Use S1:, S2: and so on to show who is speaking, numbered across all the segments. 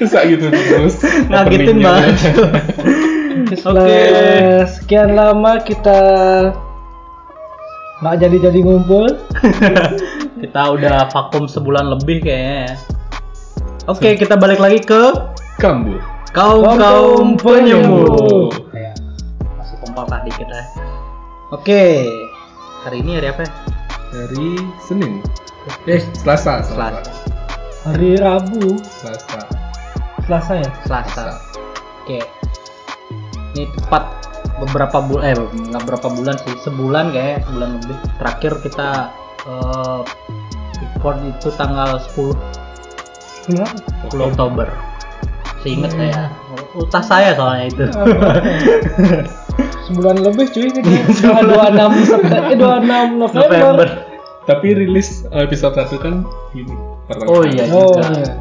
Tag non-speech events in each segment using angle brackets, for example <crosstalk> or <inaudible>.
S1: Bisa gitu terus.
S2: Ngagetin banget. <laughs> Oke.
S3: sekian lama kita nggak jadi-jadi ngumpul. <laughs>
S2: Kita udah vakum sebulan lebih kayaknya ya. Oke, kita balik lagi ke
S1: Kambuh.
S2: kaum kaum
S3: Kaum
S2: penyembuh.
S3: penyembuh.
S2: Ya, masih kompak dikit ya. Oke, hari ini hari apa ya?
S1: Dari Senin. Eh, Selasa.
S2: Selasa.
S3: Hari Rabu,
S1: Selasa.
S3: Selasa ya.
S2: Selasa. Oke. Ini tepat beberapa bulan eh nggak berapa bulan sih sebulan kayak sebulan lebih terakhir kita eh, record itu tanggal 10
S3: Kenapa?
S2: 10 Oktober seinget saya ultas saya soalnya itu <laughs>
S3: Sebulan lebih cuy ini tanggal 26 September, eh 26 November.
S2: November
S1: Tapi rilis episode 1 kan ini. Pertama
S2: oh iya
S3: Oh
S2: juga.
S3: iya.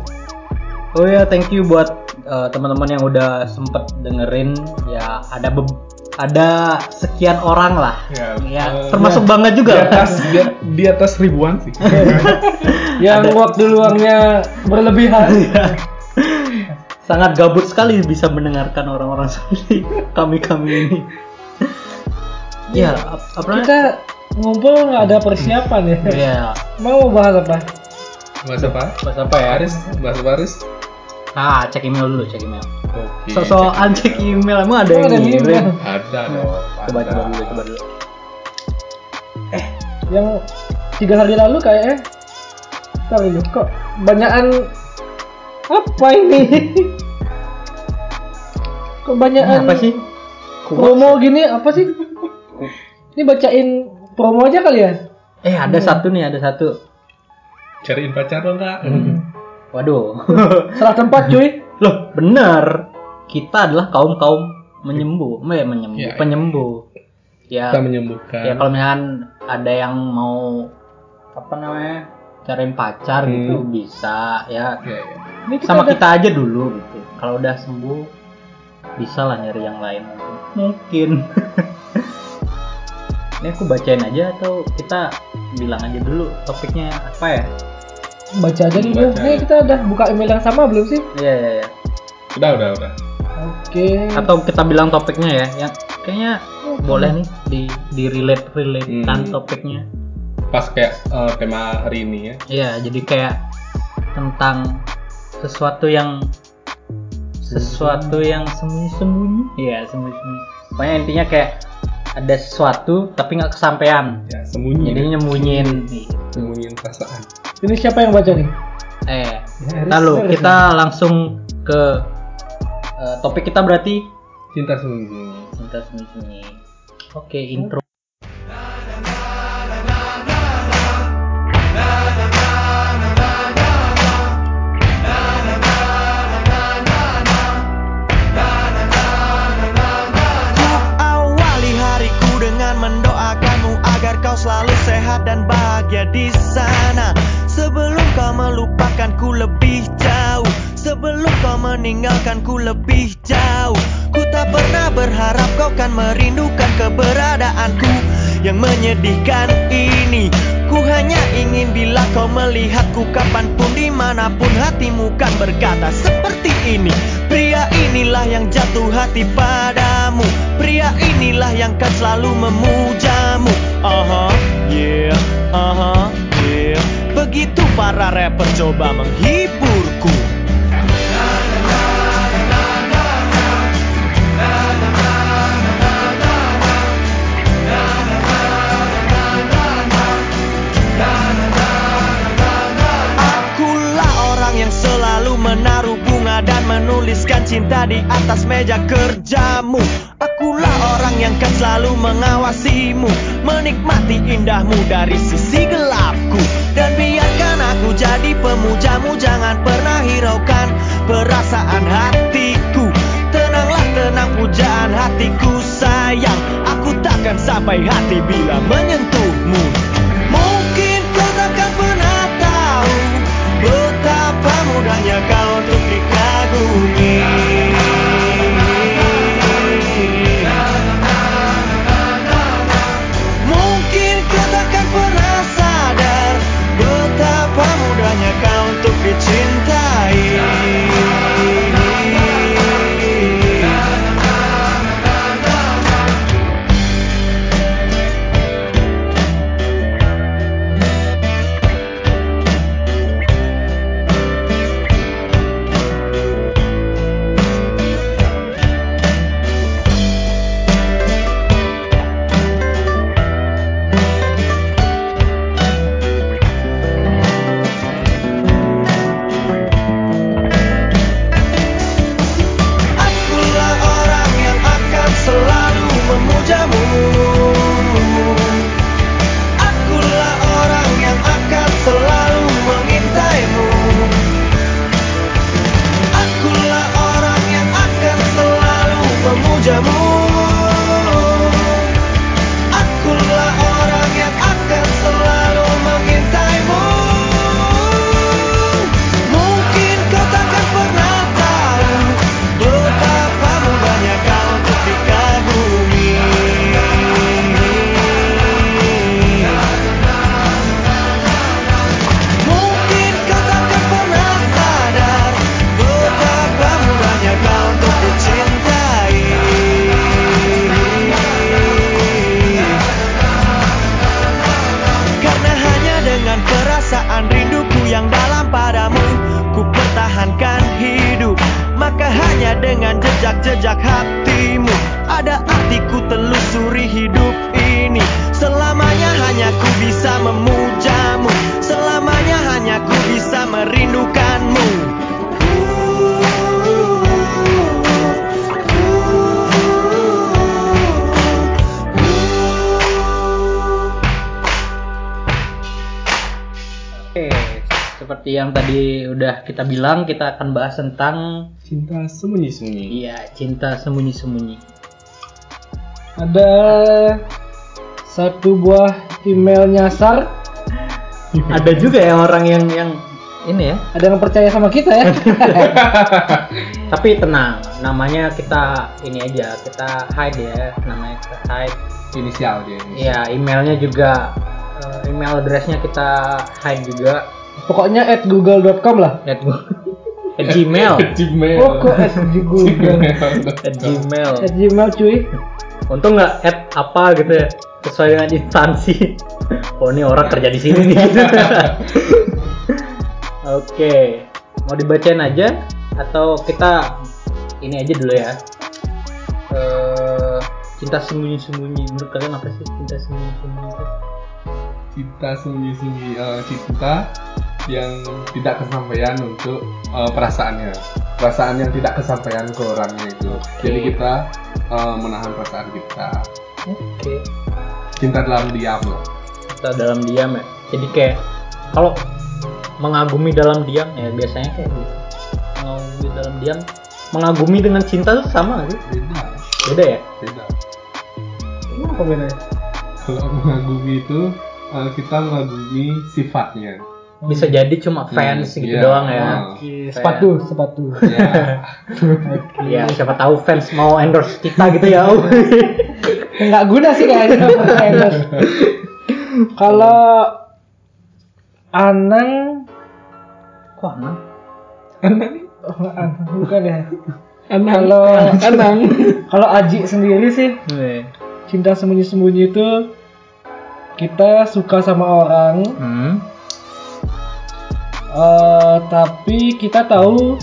S2: Oh ya, thank you buat uh, teman-teman yang udah sempet dengerin. Ya, ada be- ada sekian orang lah.
S1: Ya,
S2: Ya,
S1: eh,
S2: termasuk bangga
S1: Di
S2: juga.
S1: atas di, di atas ribuan sih. <laughs>
S3: Yang waktu luangnya berlebihan. <laughs>
S2: Sangat gabut sekali bisa mendengarkan orang-orang seperti kami-kami ini. ya, ap- apa?
S3: Kita ngumpul nggak ada persiapan ya.
S2: Ya,
S3: Mau bahas apa?
S1: Bahas apa?
S2: bahas apa ya?
S1: Paris, bahas Paris.
S2: Ah, cek email dulu, cek email.
S1: Oke.
S2: So-soan cek email, emang ada yang
S3: ada
S2: ngirim?
S1: Ada.
S2: Coba, coba dulu, coba dulu.
S3: Yang tiga hari lalu kayaknya. Ntar ini kok banyakan apa ini? <laughs> kok banyakan
S2: apa sih?
S3: promo gini apa sih? Ini bacain promo aja kali ya?
S2: Eh, ada satu nih, ada satu.
S1: Cariin pacar dong kak.
S2: Waduh. <laughs>
S3: Salah tempat cuy.
S2: Loh, benar. Kita adalah kaum-kaum menyembuh, eh, menyembuh,
S1: Ya, ya.
S2: penyembuh. Ya,
S1: Kita menyembuhkan.
S2: ya kalau misalkan ada yang mau apa namanya? cariin pacar
S1: Hmm.
S2: gitu bisa ya.
S1: Ya, ya.
S3: Ini kita
S2: Sama
S3: ada-
S2: kita aja dulu gitu. Kalau udah sembuh bisa lah nyari yang lain mungkin. <laughs> Ini aku bacain aja atau kita bilang aja dulu topiknya apa ya?
S3: baca aja dulu.
S1: Baca
S3: Ini
S1: ya.
S3: kita udah buka email yang sama belum sih?
S2: Iya, iya, iya.
S1: Udah, udah, udah.
S3: Oke.
S2: atau kita bilang topiknya ya yang kayaknya boleh nih di di relate relate kan
S1: Hmm.
S2: topiknya
S1: Pas kayak eh, tema hari ini ya.
S2: Iya jadi kayak tentang sesuatu yang sesuatu yang sembunyi sembunyi iya sembunyi sembunyi pokoknya intinya kayak ada sesuatu tapi nggak kesampaian
S1: Ya, sembunyi.
S2: jadi nyembunyiin
S1: Sembunyiin perasaan.
S3: Ini siapa yang baca nih?
S2: eh
S3: Ya,
S2: lalu
S3: Aris-
S2: kita langsung ke eh, topik kita berarti
S1: Cinta sembunyi.
S2: cinta sembunyi oke intro
S4: bahagia di sana. Sebelum kau melupakanku lebih jauh, sebelum kau meninggalkanku lebih jauh. Ku tak pernah berharap kau kan merindukan keberadaanku yang menyedihkan ini. Ku hanya ingin bila kau melihatku kapan pun di mana pun hatimu kan berkata seperti ini. Pria inilah yang jatuh hati padamu Pria inilah yang kan selalu memujamu Aha, yeah, aha, yeah. Begitu para rapper coba menghiburku. Orang yang selalu menaruh bunga dan menuliskan cinta di atas meja kerjamu yang kan selalu mengawasimu Menikmati indahmu dari sisi gelapku. Dan biarkan aku jadi pemujamu Jangan pernah hiraukan perasaan hatiku. Tenanglah tenang pujaan hatiku sayang. Aku takkan sampai hati bila menyentuhmu. Mungkin kau takkan pernah tahu Betapa mudahnya kau untuk dikagumi
S2: seperti yang tadi udah kita bilang, kita akan bahas tentang
S1: Cinta sembunyi-sembunyi.
S2: iya cinta sembunyi-sembunyi.
S3: Ada satu buah email nyasar. <laughs>
S2: Ada juga ya orang yang yang ini ya.
S3: Ada yang percaya sama kita ya? <laughs>
S2: Tapi tenang, namanya kita ini aja, kita hide ya, namanya kita hide.
S1: Inisial dia.
S2: Iya, emailnya juga eh, email addressnya kita hide juga.
S3: Pokoknya at google.com lah.
S2: At, at Gmail.
S1: Gmail.
S3: Oh kok at google?
S2: At Gmail.
S3: at gmail cuy.
S2: Untung nggak at apa gitu ya, sesuai dengan instansi. Oh ini orang kerja di sini nih. gitu. <laughs> Oke, mau dibacain aja atau kita ini aja dulu ya. Eh, cinta sembunyi-sembunyi. Menurut kalian apa sih cinta sembunyi-sembunyi itu?
S1: Cinta sembunyi-sembunyi. eh, cinta yang tidak kesampaian untuk eh, perasaannya. Perasaan yang tidak kesampaian ke orangnya itu.
S2: Oke.
S1: Jadi kita eh, menahan perasaan kita.
S2: Oke.
S1: Cinta dalam diam loh.
S2: Cinta dalam diam ya. Jadi kayak kalau mengagumi dalam diam ya biasanya kayak gitu. Mengagumi dalam diam, mengagumi dengan cinta tuh sama nggak sih?
S1: Beda.
S2: Beda ya?
S1: Beda.
S3: Apa bedanya?
S1: Kalau mengagumi itu eh, kita mengagumi sifatnya.
S2: Bisa jadi cuma fans
S1: Hmm,
S2: gitu
S1: iya.
S2: doang ya.
S1: Oh.
S3: Oke, sepatu, sepatu.
S1: Ya. <laughs>
S2: Ya siapa tahu fans mau endorse kita gitu ya. Oh. <laughs>
S3: Nggak guna sih kayaknya percaya Kalau Anang
S2: Wah, nah.
S3: oh, Anang bukan ya.
S1: Anang.
S3: Kalau
S1: Anang.
S3: kalau Aji sendiri sih
S2: Nih.
S3: cinta sembunyi-sembunyi itu kita suka sama orang
S2: Hmm.
S3: Eh, tapi kita tahu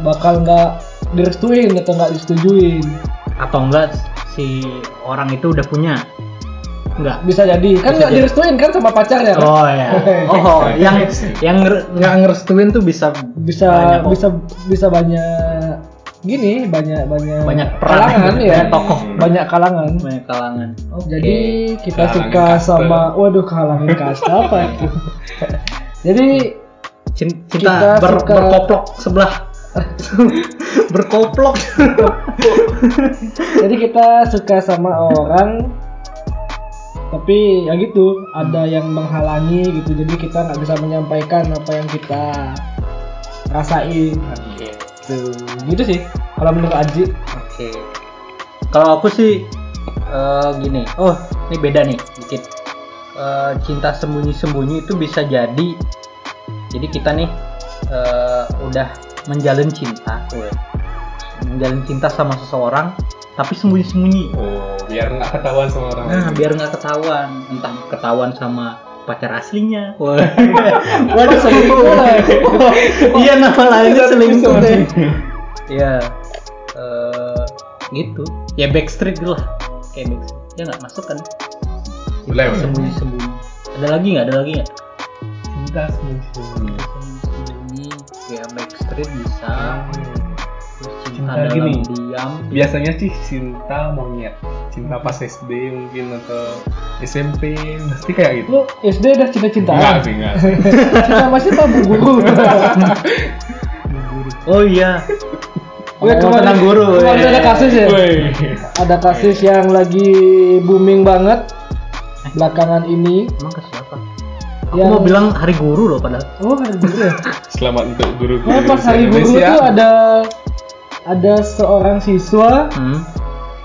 S3: bakal nggak direstuin atau nggak disetujuin
S2: Atau enggak si orang itu udah punya? Enggak.
S3: bisa jadi kan
S2: Bisa
S3: nggak
S2: jadi.
S3: direstuin kan sama pacarnya kan?
S2: Oh ya. <laughs> Oh, yang yang nger- nggak ngerestuin tuh bisa
S3: bisa
S2: Banyak
S3: bisa bisa banyak gini banyak banyak
S2: Banyak peran,
S3: kalangan ya
S2: banyak tokoh.
S3: banyak kalangan
S2: banyak kalangan. Oke.
S3: jadi kita
S1: Kalangan
S3: suka
S1: kasta.
S3: sama waduh kalangan kasta apa itu <laughs> jadi
S2: Cin-
S3: kita
S2: cinta ber-
S3: suka-
S2: berkoplok sebelah. <laughs> berkoplok.
S3: jadi kita suka sama orang tapi ya gitu ada yang menghalangi gitu jadi kita nggak bisa menyampaikan apa yang kita rasain gitu gitu sih kalau menurut Aji
S2: Oke. Kalau aku sih eh, gini. Oh, ini beda nih dikit. Eh, cinta sembunyi-sembunyi itu bisa jadi. Jadi kita nih eh, udah menjalin cinta, menjalin cinta sama seseorang, tapi sembunyi-sembunyi.
S1: Oh, biar nggak ketahuan sama orang
S2: Nah, biar nggak ketahuan, entah ketahuan sama pacar aslinya. Wah. <laughs> Waduh selingkuh. <laughs> Iya nama lainnya selingkuh deh. Iya. Eh, gitu. Ya backstreet lah. Kayak backstreet. Ya nggak masuk kan?
S1: Boleh.
S2: Sembunyi-sembunyi. Ada lagi nggak? Ada lagi nggak?
S1: Cinta sembunyi-sembunyi.
S2: Sembunyi-sembunyi. Ya backstreet bisa. Terus cinta,
S1: Cinta
S2: dalam
S1: gini.
S2: diam.
S1: Biasanya sih cinta monyet. Cinta pas SD mungkin atau SMP pasti kayak gitu.
S3: lu SD udah
S1: Enggak
S3: cinta-cintaan
S1: sih, enggak. <laughs>
S3: cinta masih apa <laughs> bu guru
S2: Oh iya.
S3: Oh, ya,
S2: Oh,
S3: kemarin-
S2: tenang guru.
S3: kemarin
S2: ya.
S3: ada kasus ya
S1: Woi.
S3: ada kasus yang lagi booming banget belakangan ini
S2: Emang ke siapa? Aku
S3: Yang-
S2: mau bilang hari guru loh padahal.
S3: oh hari guru ya <laughs>
S1: Selamat untuk guru-guru
S3: Nah, pas hari guru
S1: Indonesia.
S3: tuh ada ada seorang siswa
S2: Hmm.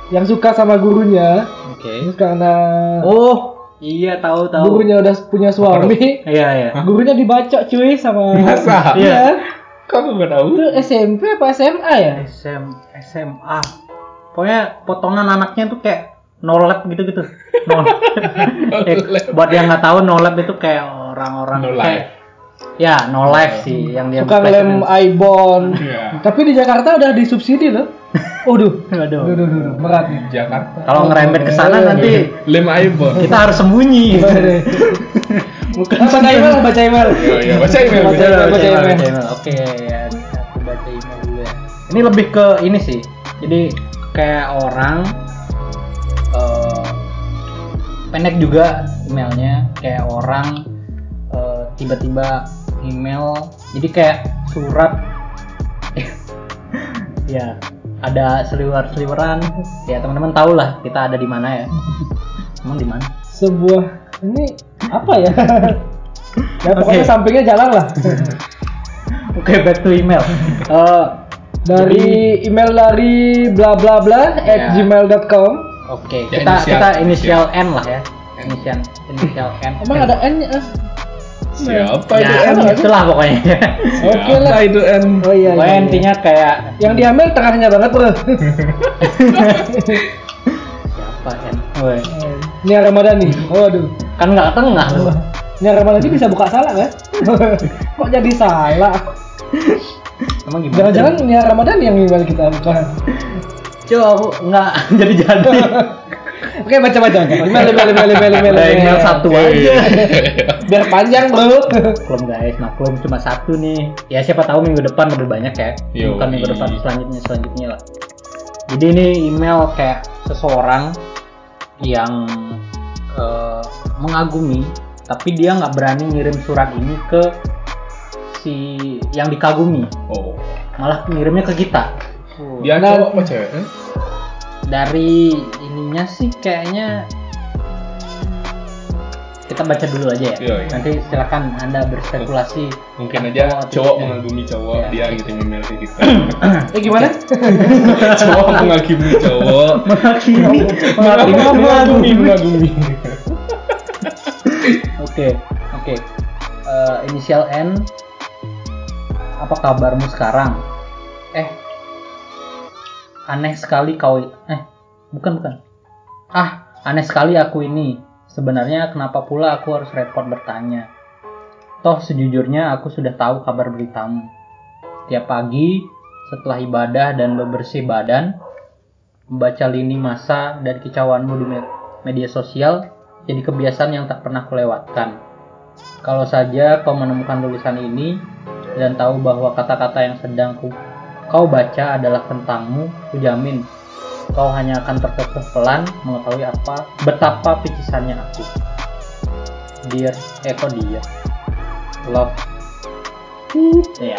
S3: yang suka sama gurunya
S2: Oke.
S3: terus karena
S2: Oh, iya tahu tahu.
S3: gurunya udah punya suami
S2: Iya iya.
S3: gurunya dibacok cuy sama
S1: Masa?
S3: iya
S1: Kok aku nggak tahu?
S3: itu SMP apa SMA ya
S2: SM SMA. Pokoknya potongan anaknya tuh kayak no lab gitu-gitu. No. Eh, <laughs> buat yang nggak tahu no lab itu kayak orang-orang
S1: No
S2: kayak- Ya, no life sih yang dia
S3: suka ngelem ibon
S1: Iya.
S3: tapi di Jakarta udah disubsidi loh <laughs> Waduh.
S2: Waduh.
S3: Duh, duh, duh, duh, berat nih.
S1: Jakarta
S2: Kalau ngerembet ke sana nanti
S1: lem iPhone
S2: kita harus sembunyi. <laughs> Bukan
S3: baca email, baca email.
S1: Iya, iya, baca email,
S3: Baca email,
S2: baca. Oke, ya. Aku baca email dulu ya. Ini lebih ke ini sih. Jadi kayak orang eh, pendek juga emailnya kayak orang eh, tiba-tiba email jadi kayak surat <laughs> ya ada seliwer-seliweran ya teman-teman tahu lah kita ada di mana ya emang di mana
S3: Sebuah ini apa ya? <laughs> ya pokoknya
S2: Oke.
S3: sampingnya jalan lah. <laughs>
S2: oke back to email Eh,
S3: Dari email dari bla bla bla at
S2: Ya.
S3: gmail.com.
S2: Oke,
S1: Ya,
S2: kita
S1: inisial.
S2: kita inisial N lah ya. Inisial inisial N.
S3: Emang ada N-nya? ah?
S1: Siapa itu
S2: ya,
S1: N
S2: itulah pokoknya.
S3: Oke lah.
S1: siapa itu N
S3: Oh iya.
S2: pokoknya
S3: iya, iya.
S2: intinya kayak
S3: yang diambil tengahnya banget bro.
S2: siapa N? Woi,
S3: Ini Ramadan nih. Waduh.
S2: kan nggak tengah loh.
S3: Ini Ramadan ini bisa buka salah kan? <laughs> Kok jadi salah?
S2: Emang gimana?
S3: Jangan-jangan ini Ramadan yang email kita bukan?
S2: Coba aku nggak <laughs> jadi jadi. <laughs>
S3: Oke baca baca. baca. Email email email email email.
S2: Email satu aja. <laughs>
S3: Biar panjang bro.
S2: Maklum guys, maklum cuma satu nih. Ya siapa tahu minggu depan lebih banyak ya.
S1: Yo,
S2: Bukan minggu
S1: iya.
S2: depan selanjutnya selanjutnya lah. Jadi ini email kayak seseorang yang eh, mengagumi, tapi dia nggak berani ngirim surat ini ke si yang dikagumi,
S1: oh
S2: malah ngirimnya ke kita.
S1: dia
S3: Nah,
S1: cowok apa cewek kan
S2: Dari ininya sih kayaknya kita baca dulu aja ya.
S1: Iya, iya.
S2: Nanti silakan anda berspekulasi.
S1: mungkin
S2: Cowok
S1: aja cowok
S2: tidak.
S1: mengagumi cowok
S2: Iya.
S1: dia ngirim email ke kita <clears throat>
S3: Eh gimana?
S1: cowok mengagumi cowok
S2: menghakimi
S1: mengagumi mengagumi
S2: oke oke Eh, inisial N apa kabarmu sekarang eh aneh sekali kau eh bukan bukan. Ah aneh sekali aku ini. Sebenarnya kenapa pula aku harus repot bertanya? Toh sejujurnya aku sudah tahu kabar beritamu. Tiap pagi setelah ibadah dan bebersih badan membaca lini masa dan kicauanmu di me- media sosial jadi kebiasaan yang tak pernah kulewatkan. Kalau saja kau menemukan tulisan ini dan tahu bahwa kata-kata yang sedang ku, kau baca adalah tentangmu, kujamin kau hanya akan terkekeh pelan mengetahui apa betapa picisannya aku. Dear, eh kok dia? Love. Ya,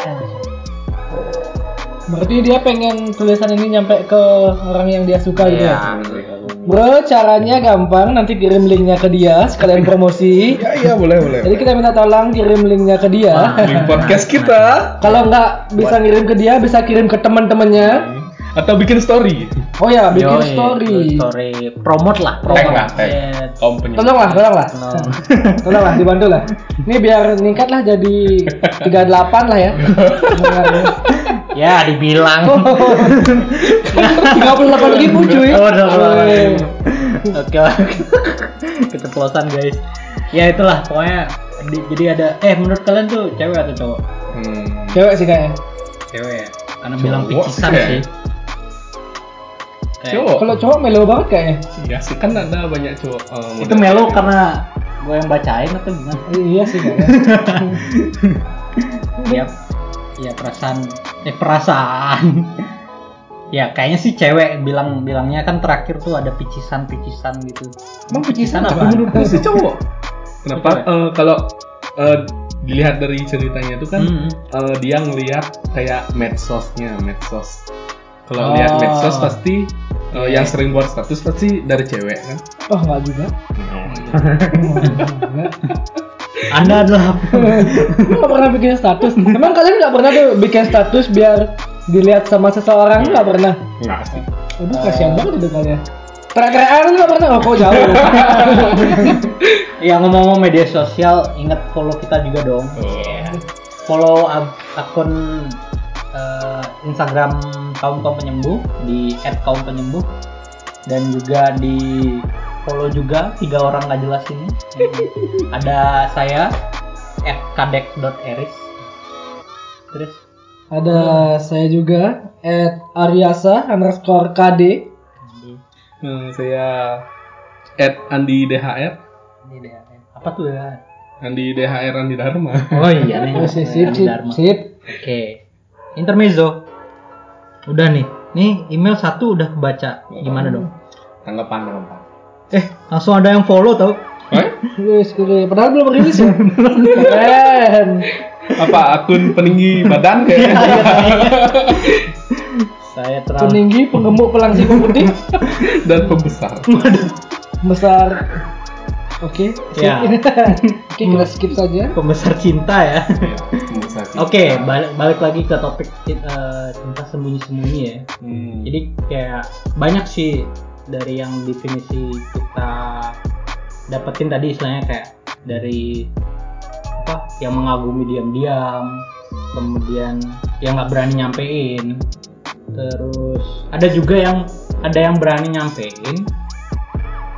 S3: Berarti dia pengen tulisan ini nyampe ke orang yang dia suka gitu ya?
S2: ya.
S3: Bro, caranya gampang. Nanti kirim linknya ke dia, sekalian promosi. <laughs>
S1: ya iya boleh boleh
S3: Jadi kita minta tolong kirim linknya ke dia.
S1: link podcast kita <laughs>
S3: Kalau nggak bisa ngirim ke dia, bisa kirim ke teman-temannya.
S1: Atau bikin story
S3: Oh ya, bikin
S2: Yoi,
S3: story.
S2: story promote lah
S1: tag
S2: promote
S1: lah tag kaum penyembah
S3: Tolong lah, tolong lah.
S2: tolong. <laughs>
S3: Tolong lah, dibantu lah. Ini biar meningkat lah jadi 38 lah ya. <laughs>
S2: ya dibilang
S3: 38 ribu cuy.
S2: Oh, udah, udah, udah.
S3: Eh,
S2: oke lah keceplosan guys ya itulah pokoknya di- jadi ada eh menurut kalian tuh cewek atau cowok
S1: hmm.
S3: Cewek sih kayaknya.
S2: cewek ya karena bilang
S1: Cowok
S2: picisan
S1: sih,
S2: sih
S1: cowok
S3: Kalau cowok melo banget kayaknya.
S1: iya sih kan ada banyak cowok eh,
S2: itu melo
S1: cewek.
S2: karena gue yang bacain atau gimana
S3: Iya sih kayaknya. <laughs>
S2: ya ya perasaan eh perasaan ya kayaknya sih cewek bilang bilangnya kan terakhir tuh ada picisan picisan gitu
S3: Emang picisan
S2: apa?
S3: apa?
S1: menurutku sih cowok kenapa
S2: Cowok.
S1: Eh, kalau eh, dilihat dari ceritanya itu kan
S2: Hmm.
S1: eh, dia ngelihat kayak medsosnya medsos
S3: Oh.
S1: kalau lihat medsos pasti eh,
S2: Iya.
S1: yang sering buat status pasti dari cewek kan
S3: Oh nggak juga. Nggak. <laughs>
S2: anda adalah <laughs>
S3: nggak pernah bikin status. Emang kalian nggak pernah tuh bikin status biar dilihat sama seseorang nggak pernah?
S1: nggak sih
S3: Aduh kasihan banget itu kalian. Teriak-teriakan lu nggak pernah? Oh kok jauh. <laughs>
S2: ya ngomong-ngomong media sosial ingat follow kita juga dong
S1: Oh.
S2: follow akun eh, Instagram kaum kaum penyembuh di @kaumpenyembuh dan juga di follow juga tiga orang nggak jelas ini <laughs> ada saya @kadek.eris terus
S3: Ada saya juga at Aryasa underscore KD.
S1: Hmm, saya at Andi DHR.
S2: Apa tuh ya?
S1: Andi DHR Andi Dharma
S2: Oh iya nih.
S3: Oh, sip, sip,
S2: Andi
S3: sip,
S2: Dharma.
S3: sip.
S2: Oke. Intermezzo. Udah nih. Nih email satu udah kebaca. Gimana dong?
S1: tanggapan tanggapan
S2: Eh, langsung ada yang follow tau.
S1: Eh?
S3: Keren. Padahal belum rilis ya. Keren.
S1: apa akun peninggi badan <laughs> kayak
S2: Saya terlalu
S3: Peninggi, penggemuk, pelangsing putih, <laughs>
S1: dan pembesar
S3: besar. Oke. sip.
S2: Ya. <laughs>
S3: Oke, kita skip saja.
S2: pembesar cinta ya.
S1: Sih.
S2: Oke, balik balik lagi ke topik eh, cinta sembunyi-sembunyi ya.
S1: Hmm.
S2: Jadi kayak banyak sih dari yang definisi kita dapetin tadi istilahnya kayak dari apa yang mengagumi diam-diam, kemudian yang nggak berani nyampein, terus ada juga yang ada yang berani nyampein,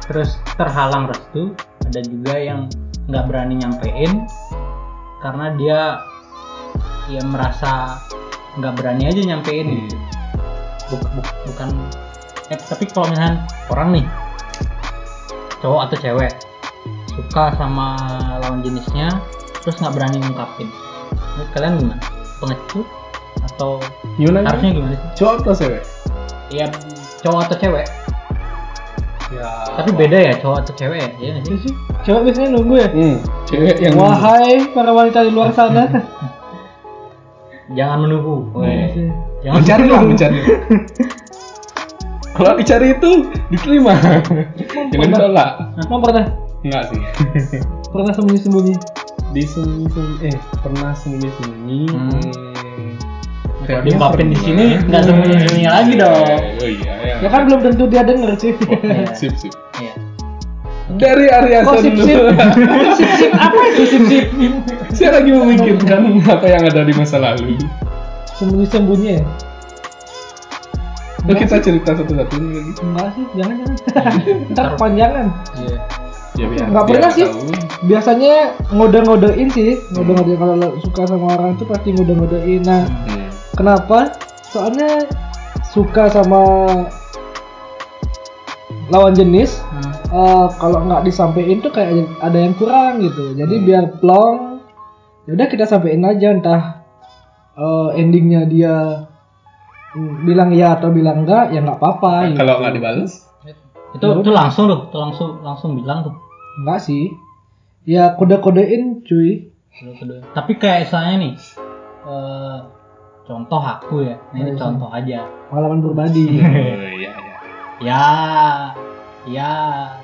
S2: terus terhalang restu, ada juga yang nggak berani nyampein karena dia ya merasa nggak berani aja nyampein
S1: Hmm.
S2: gitu. Buk- buk- bukan eh, tapi kalau misalnya orang nih cowok atau cewek suka sama lawan jenisnya terus nggak berani ngungkapin Menurut kalian gimana pengecut atau
S1: Gimana?
S2: harusnya gimana sih
S1: Cowok atau cewek?
S2: ya cowok atau cewek
S1: Ya.
S2: tapi beda ya cowok atau cewek ya Iya nggak sih
S3: Coba biasanya nunggu ya.
S1: Hmm, cewek yang
S3: Wahai para wanita di luar sana. <laughs>
S2: jangan menunggu Weh. jangan
S1: mencari lah, mencari. Kalau dicari itu diterima. Jangan ditolak.
S3: Emang pernah?
S1: Enggak sih.
S3: Pernah sembunyi-sembunyi?
S1: Di sembunyi sembunyi eh pernah sembunyi sembunyi.
S2: Hmm. Kalau diungkapin di sini nggak sembunyi-sembunyi lagi dong
S1: Oh iya ya.
S3: Ya kan belum tentu dia denger sih.
S2: Iya.
S1: Sip sip.
S2: Iya.
S1: Dari Arya
S3: Kok sip
S1: dulu.
S3: sip? Sip sip apa itu sip sip?
S1: Saya lagi memikirkan apa yang ada di masa lalu.
S3: Sembunyi-sembunyi ya?
S1: Yuk kita cerita satu-satu lagi.
S3: Enggak sih, jangan jangan. Ntar kepanjangan.
S2: Iya.
S1: Ya biar.
S3: Nggak pernah sih.
S1: tahu.
S3: Biasanya ngode-ngodein sih, ngode-ngodein kalau suka sama orang tuh pasti ngode-ngodein. Nah,
S1: Hmm.
S3: kenapa? Soalnya suka sama lawan jenis Eh, kalau nggak disampaikan tuh kayak ada yang kurang gitu. Jadi
S1: Hmm.
S3: biar plong yaudah kita sampein aja entah eh, endingnya dia bilang iya atau bilang enggak ya nggak apa-apa gitu.
S1: Kalau nggak dibalas,
S2: itu itu langsung tuh itu langsung langsung bilang tuh.
S3: Enggak sih. Ya kode-kodein cuy.
S2: Tapi kayak misalnya nih eh, contoh aku ya. Nah, ini contoh aja.
S3: Pengalaman pribadi. <laughs>
S1: Oh, iya iya.
S2: ya ya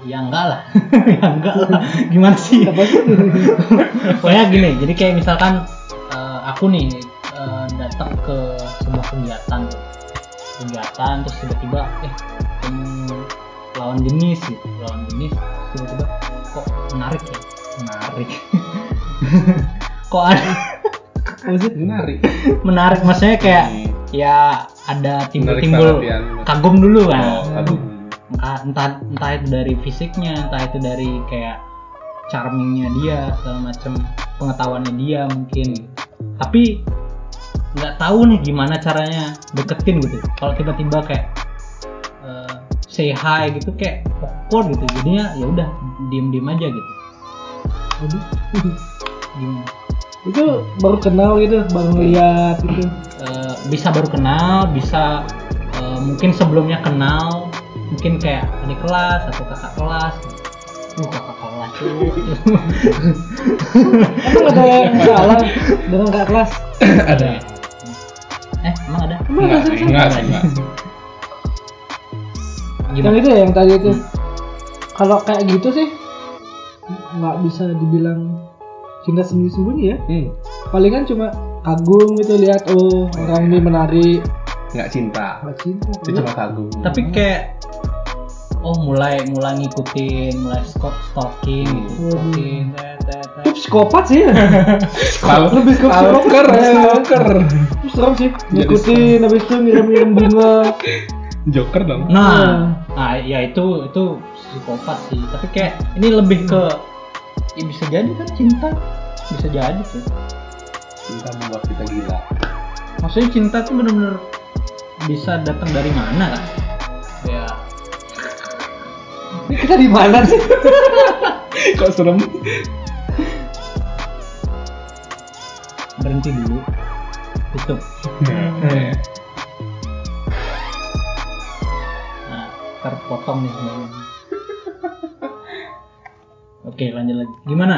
S2: ya enggak lah. <laughs> Ya enggak lah. Gimana sih? <laughs> Pokoknya gini jadi kayak misalkan eh, aku nih eh, datang ke sebuah kegiatan. Kegiatan terus tiba-tiba eh ketemu lawan jenis gitu lawan jenis tiba-tiba kok menarik ya? Menarik. <laughs> Kok ada
S3: sih
S1: Menarik.
S2: menarik maksudnya kayak ya ada timbul-timbul
S1: perhatian.
S2: kagum dulu kan.
S1: Oh, kagum.
S2: Entah, entah entah itu dari fisiknya entah itu dari kayak charmingnya dia segala macam pengetahuannya dia mungkin. Tapi nggak tahu nih gimana caranya deketin gitu. Kalau tiba-tiba kayak eh, say hi gitu kayak awkward gitu. Jadinya ya udah diem-diem aja gitu. Gimana?
S3: itu baru kenal gitu baru ngeliat gitu.
S2: Eh, bisa baru kenal bisa eh, mungkin sebelumnya kenal mungkin kayak adik kelas atau kakak kelas. Uh kakak kelas. <laughs>
S3: Emang ada yang salah dengan kakak kelas?
S1: Ada.
S2: eh emang ada?
S3: Emang ada?
S1: Enggak,
S3: sih
S1: enggak, sih, enggak.
S3: yang itu ya yang tadi itu. Kalau kayak gitu sih nggak bisa dibilang cinta sembunyi-sembunyi ya.
S1: Hmm.
S3: palingan cuma kagum gitu lihat oh orang ini menarik
S1: Enggak cinta.
S3: nggak cinta
S1: Itu cuma kagum.
S2: tapi kayak oh mulai mulai ngikutin mulai stalk stalking gitu,
S3: Hmm.
S2: stalking
S3: itu psikopat sih
S1: Stal- <laughs>
S3: lebih ke
S1: stalker, stalker.
S3: Serem sih ngikutin habis itu ngirim-ngirim bunga <laughs>
S1: Joker dong.
S2: nah nah ya itu itu psikopat sih tapi kayak ini lebih ke ya bisa jadi kan cinta bisa jadi tuh
S1: Cinta membuat kita gila.
S2: maksudnya cinta tuh bener-bener bisa datang dari mana kan? Ya.
S3: Ini <laughs> kita di mana sih? <laughs>
S1: Kok serem?
S2: berhenti dulu. Tutup.
S1: Nah,
S2: nah terpotong nih semuanya. <laughs> Oke lanjut lagi. Gimana?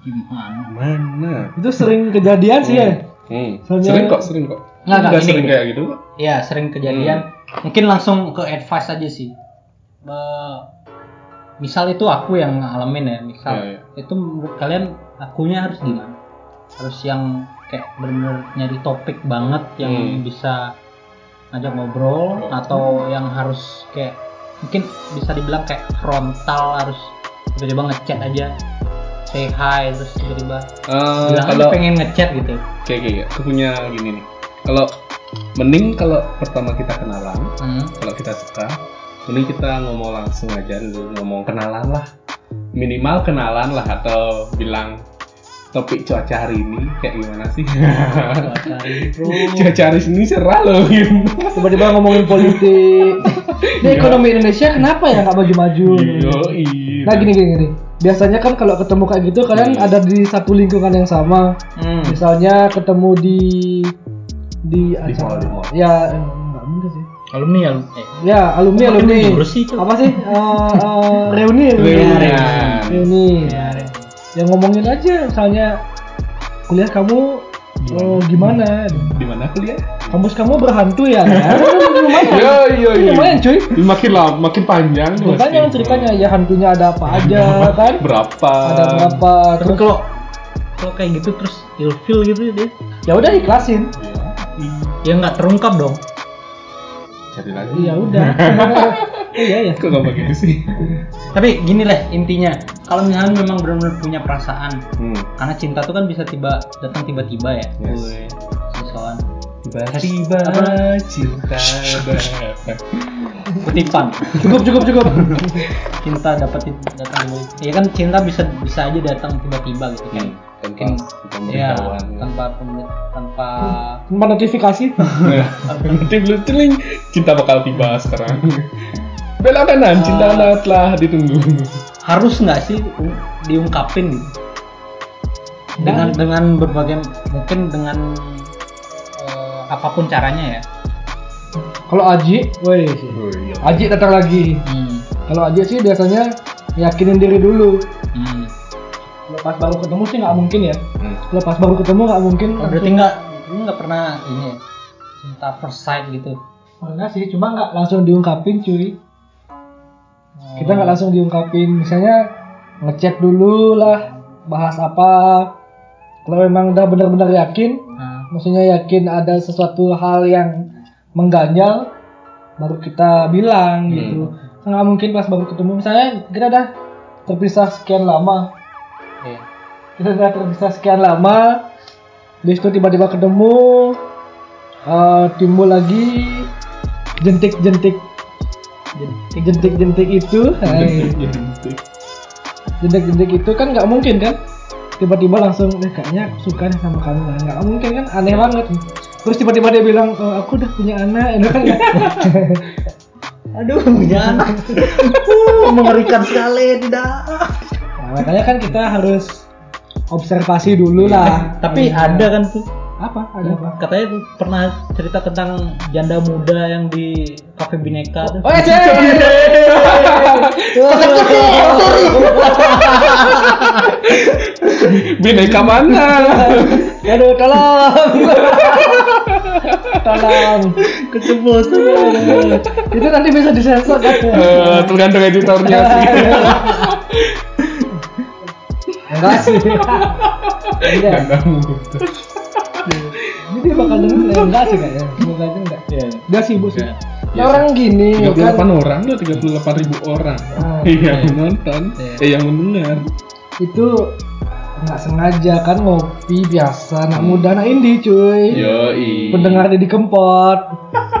S2: Gimana?
S1: Mana?
S3: Itu sering kejadian sih ya.
S1: Hmm.
S3: Soalnya-
S1: Sering kok, sering kok.
S2: Nggak, nggak,
S1: Nggak
S2: gini,
S1: sering kayak gitu kok.
S2: ya sering kejadian mungkin langsung ke advice aja sih Eh, misal itu aku yang ngalamin ya misal
S1: Iya, iya.
S2: itu menurut kalian akunya harus gimana harus yang kayak bener-bener nyari topik banget yang
S1: Hmm.
S2: bisa ngajak ngobrol atau yang harus kayak mungkin bisa dibilang kayak frontal harus tiba-tiba ngechat aja say hi terus tiba-tiba bilang
S1: kalau
S2: pengen ngechat gitu
S1: kayak kayak aku punya gini nih. Kalau mending kalau pertama kita kenalan,
S2: hmm.
S1: kalau kita suka, mending kita ngomong langsung aja dulu, ngomong kenalan lah. Minimal kenalan lah atau bilang topik cuaca hari ini kayak gimana sih?
S2: Cuaca ini, bro. <laughs>
S1: cuaca hari ini cerah loh gitu.
S3: Tiba-tiba ngomongin politik. <laughs> Ini ekonomi Indonesia kenapa ya nggak maju-maju?
S1: Yoi.
S3: Nah gini gini gini. Biasanya kan kalau ketemu kayak gitu kalian
S1: Hmm.
S3: ada di satu lingkungan yang sama.
S2: Hmm.
S3: Misalnya ketemu di di acara.
S1: di mall.
S3: Ya eh, nggak mungkin sih.
S2: alumni alumni eh,
S3: Ya alumni alumni.
S2: jurus sih, Cuk?
S3: Apa sih? <laughs> Eh, eh, reuni
S1: Reunian.
S3: Reuni.
S2: ya,
S3: Yang ngomongin aja misalnya kuliah kamu eh, gimana?
S1: Di mana kuliah?
S3: Kampus kamu berhantu ya? Ya, <laughs> lumayan.
S1: Iya iya iya.
S3: Lumayan cuy.
S1: Makin lama makin panjang. tuh
S3: Makanya ceritanya ya hantunya ada apa aja <laughs> kan?
S1: Berapa?
S3: Ada berapa?
S2: tapi
S3: Terus
S2: kalau kalau kayak gitu terus ilfil gitu dia
S3: ya udah ikhlasin.
S1: Iya.
S2: ya nggak terungkap dong
S1: Cari lagi.
S3: Ya udah. <laughs> Iya ya.
S1: Kok gak begitu sih?
S2: tapi gini lah intinya kalau misalnya memang benar-benar punya perasaan
S1: Hmm.
S2: karena cinta tuh kan bisa tiba datang tiba-tiba ya
S1: Yes.
S2: Sesuatu
S1: Tiba-tiba cinta datang.
S2: kutipan
S3: Cukup cukup cukup. <laughs>
S2: cinta dapat datang tiba ya kan cinta bisa bisa aja datang tiba-tiba gitu kan
S1: Hmm. Tanpa
S2: mungkin ya tanpa tanpa
S3: Tanpa notifikasi.
S1: Nanti belum celing cinta bakal tiba sekarang. Belok kanan, cinta anda telah ditunggu.
S2: harus nggak sih diungkapin gitu dengan dengan berbagai mungkin dengan eh, apa pun caranya ya
S3: Kalau Aji, woi.
S1: Oh, iya.
S3: Aji datang lagi.
S2: hmm.
S3: Kalau Aji sih biasanya yakinin diri dulu.
S2: Hmm.
S3: Pas baru ketemu sih nggak mungkin ya.
S1: Hmm.
S3: Kalau pas baru ketemu nggak mungkin.
S2: Oh, berarti nggak lu nggak pernah ini cinta first sight gitu
S3: Pernah sih, cuma nggak langsung diungkapin cuy. Kita nggak langsung diungkapin. Misalnya ngechat dulu lah, bahas apa. Kalau memang udah benar-benar yakin,
S2: Nah,
S3: maksudnya yakin ada sesuatu hal yang mengganjal, baru kita bilang
S1: Hmm.
S3: gitu. Nggak mungkin pas baru ketemu. Misalnya kita udah terpisah sekian lama,
S2: iya.
S3: kita udah terpisah sekian lama, habis itu tiba-tiba ketemu, eh, timbul lagi jentik-jentik jentik-jentik itu, hai. jentik-jentik itu kan nggak mungkin kan? Tiba-tiba langsung, eh, kayaknya aku suka nih sama kamu, Nah, nggak mungkin kan? Aneh banget. Terus tiba-tiba dia bilang, "Eh, aku udah punya anak, itu kan <laughs>
S2: aduh punya anak <laughs> Uh, mengerikan sekali tidak
S3: makanya kan kita harus observasi dulu lah.
S2: tapi ada kan tuh
S3: apa? Ada apa?
S2: katanya tuh pernah cerita tentang janda muda yang di kafe bineka tuh
S3: Oh, ya, cek. <laughs>
S1: Bineka mana? <laughs>
S3: Aduh, tolong. tolong.
S2: keceplosan
S3: Itu nanti bisa disensor kan?
S1: Eh, tergantung editornya sih. <laughs> <laughs>
S3: Enggak sih. Enggak.
S1: Ganda muda.
S3: Ini dia bakal denger ya? Enggak sih kayaknya. Semoga aja enggak.
S2: Iya.
S3: Dia sibuk sih.
S2: Iya.
S3: Ya, orang gini
S1: 38
S3: kan
S1: orang loh, 38 ribu orang
S3: Ah,
S1: yang menonton,
S2: Iya.
S1: eh yang mendengar.
S3: itu nggak sengaja kan ngopi biasa anak muda anak indie cuy
S1: Yoi.
S3: pendengar di kempot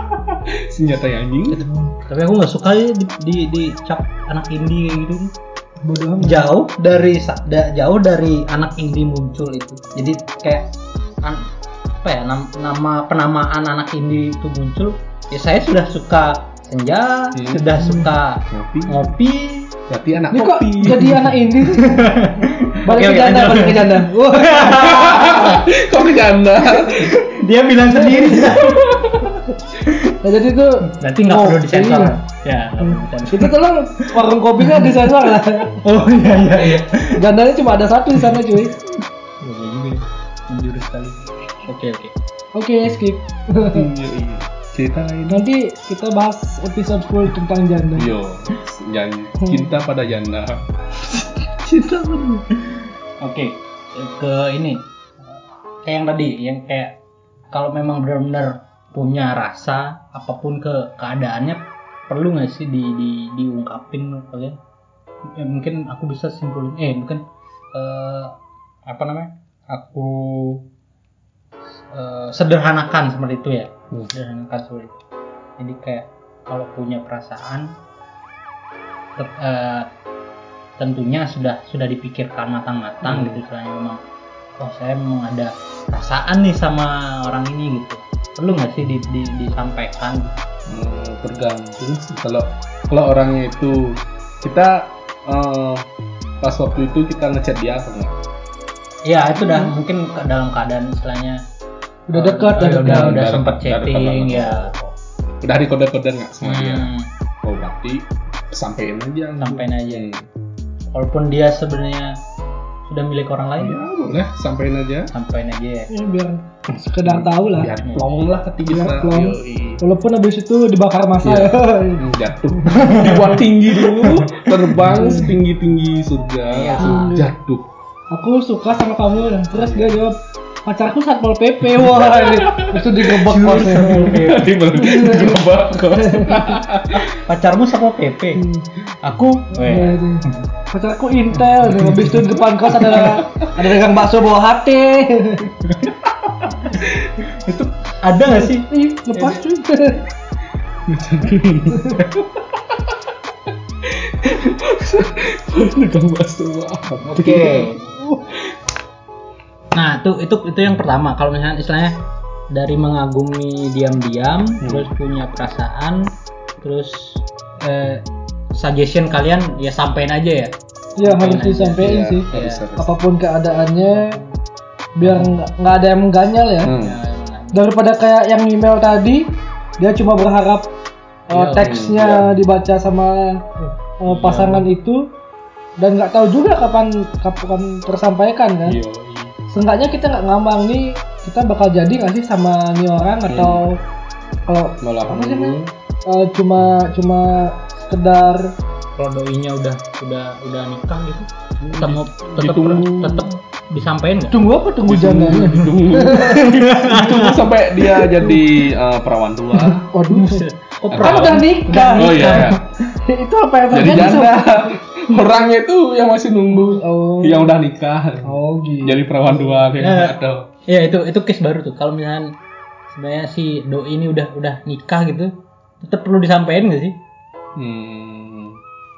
S3: <laughs>
S1: senjata yang anjing.
S2: tapi aku nggak suka ya di, di, di cap anak indie kayak gitu
S3: bodoh amat
S2: jauh dari da- jauh dari anak indie muncul itu jadi kayak an- apa ya nam- nama penamaan anak indie itu muncul ya saya sudah suka senja
S1: Hmm.
S2: sudah suka
S1: Ngopi.
S2: ngopi
S1: Berarti anak
S3: Ini kok
S1: kopi.
S3: jadi anak indie? <laughs> balik ke janda, balik ke janda.
S1: Kok ke janda?
S2: dia bilang sendiri <laughs>
S3: nah, jadi itu
S2: berarti nggak perlu disensor ya disensor
S3: Itu tolong warung kopinya disensor lah. <laughs>
S2: oh iya iya iya
S3: Jandanya cuma ada satu di sana cuy.
S2: Iya juga ya. menjurus sekali oke oke
S3: Oke, skip.
S1: Iya, iya. Cerita lain.
S3: Nanti kita bahas episode full tentang janda.
S1: Yo, nyanyi cinta pada janda. <laughs>
S3: Cinta bener.
S2: Oke, ke ini kayak yang tadi, yang kayak kalau memang benar-benar punya rasa apa pun ke keadaannya perlu nggak sih di, di diungkapin kalian? Ya, mungkin aku bisa simpulin, eh mungkin eh, apa namanya? Aku eh, sederhanakan seperti itu ya,
S1: Hmm.
S2: sederhanakan seperti itu. Jadi kayak kalau punya perasaan tet- eh, tentunya sudah sudah dipikirkan matang-matang
S1: Hmm.
S2: gitu istilahnya memang oh saya memang ada perasaan nih sama orang ini gitu perlu nggak sih di, di- disampaikan
S1: Hmm, tergantung sih kalau kalau orangnya itu kita eh, pas waktu itu kita ngechat dia atau enggak?
S2: ya itu udah mungkin ke dalam keadaan istilahnya
S3: Udah
S2: eh,
S3: dekat,
S2: udah
S3: udah
S2: udah, udah sempat
S1: Udah dekat
S2: chatting ya
S1: Udah di kode-kode nggak sama dia?
S2: Hmm,
S1: Oh berarti sampein aja.
S2: Sampein aja.
S1: Hmm.
S2: walaupun dia sebenarnya sudah milik orang lain.
S1: Ya boleh. Sampein aja.
S2: sampaikan aja. Ya
S3: Ya, biar sekedar tahu lah.
S1: Biar plong lah hati kita.
S3: Biar plong. Walaupun habis itu dibakar masa. Ya. <laughs>
S1: Hmm, jatuh. <laughs> Dibuat tinggi dulu. Terbang setinggi tinggi surga. Langsung jatuh.
S3: Aku suka sama kamu. Terus dia jawab pacarku satpol pp wah. Ini <laughs> itu digebek kosnya.
S1: Di gerobak kos.
S2: Pacarmu sama PP
S3: Hmm.
S2: aku?
S3: Iya, iya. Pacarku intel nih habis itu di depan kos ada ada dagang bakso bawa hati
S2: itu ada nggak sih?
S3: Ih, lepas cuy.
S1: Pegang bakso
S2: Oke. Nah, itu itu itu yang pertama. Kalau misalnya istilahnya dari mengagumi diam-diam, terus punya perasaan, terus eh, suggestion kalian ya sampein aja ya.
S3: ya harus
S1: Iya,
S3: disampaikan sih.
S1: harus, harus.
S3: apa pun keadaannya biar nggak ada yang mengganjal ya.
S1: Hmm.
S2: Ya,
S3: daripada kayak yang email tadi dia cuma berharap uh,
S2: Iya,
S3: teksnya dibaca sama uh, pasangan itu dan nggak tahu juga kapan kapan tersampaikan kan.
S1: Iya,
S3: seenggaknya kita nggak ngambang nih kita bakal jadi nggak sih sama nih orang atau kalau
S1: malah
S3: Apa sih, uh, cuma cuma sekedar
S2: Kalau doinya udah udah udah nikah gitu, tetap mau tetap tetap disampaikan nggak?
S3: tunggu apa tunggu? Jandanya
S1: ditunggu. <laughs> ditunggu. Sampai dia jadi eh, perawan tua.
S3: Waduh.
S2: Oh,
S3: kan udah nikah?
S1: Oh iya, iya. <laughs>
S3: itu apa yang
S1: jadi
S3: terjadi
S1: janda. <laughs> Orangnya itu yang masih nunggu.
S3: Oh.
S1: Yang udah nikah.
S3: Oh gitu.
S1: Jadi perawan tua kayak
S2: Ya.
S1: atau
S2: Iya itu itu case baru tuh. Kalau misalnya sebenarnya si doi ini udah udah nikah gitu, tetap perlu disampaikan nggak sih?
S1: Hmm.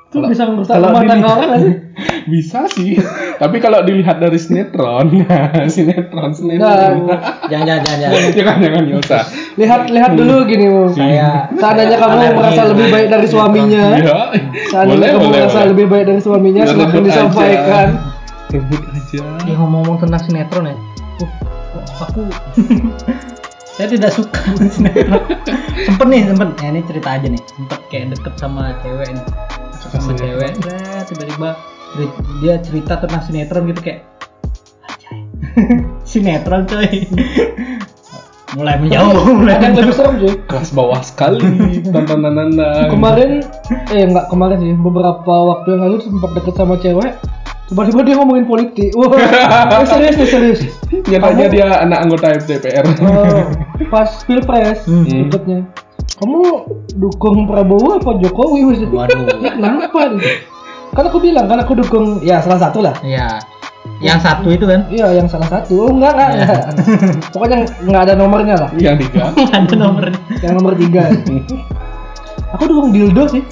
S3: itu
S1: Kalau-
S3: bisa ngerusak
S1: kalau
S3: rumah tangga orang sih <laughs>
S1: bisa sih tapi kalau dilihat dari sinetron <laughs> sinetron sinetron
S3: Nah, <laughs>
S2: Jangan jangan jangan. jangan.
S1: jangan jangan usah
S3: lihat lihat dulu gini mu
S2: Saya
S3: seandainya kamu merasa lebih baik dari suaminya
S1: Iya.
S3: seandainya kamu merasa lebih baik dari suaminya
S1: Ya, aja.
S3: disampaikan
S1: rebut aja
S2: Ya ngomong-ngomong tentang sinetron ya. Uh, aku saya tidak suka sinetron. <laughs> sempet nih sempet. Ya ini cerita aja nih. Sempet kayak deket sama cewek nih. Deket sama cewek. Tiba-tiba dia cerita tentang sinetron gitu kayak "Anjay, <laughs> sinetron coy. mulai menjauh, mulai
S3: ada yang lebih serem cuy
S1: kelas bawah sekali tontonan anda
S3: kemarin eh enggak kemarin sih beberapa waktu yang lalu sempat deket sama cewek tiba-tiba dia ngomongin politik <laughs> wah eh, serius nih serius
S1: nyatanya
S3: Kamu-
S1: dia anak anggota FDPR
S3: Oh, pas pilpres
S2: Hmm.
S3: ikutnya kamu dukung Prabowo apa Jokowi Wis?
S2: Waduh. <laughs>
S3: Ya, kenapa nih kan aku bilang kan aku dukung ya salah satu lah
S2: Iya. Yang satu itu kan.
S3: iya yang salah satu oh, enggak enggak, enggak. pokoknya enggak ada nomornya lah
S1: yang tiga <laughs>
S2: Ada nomornya.
S3: yang nomor tiga aku dukung dildo sih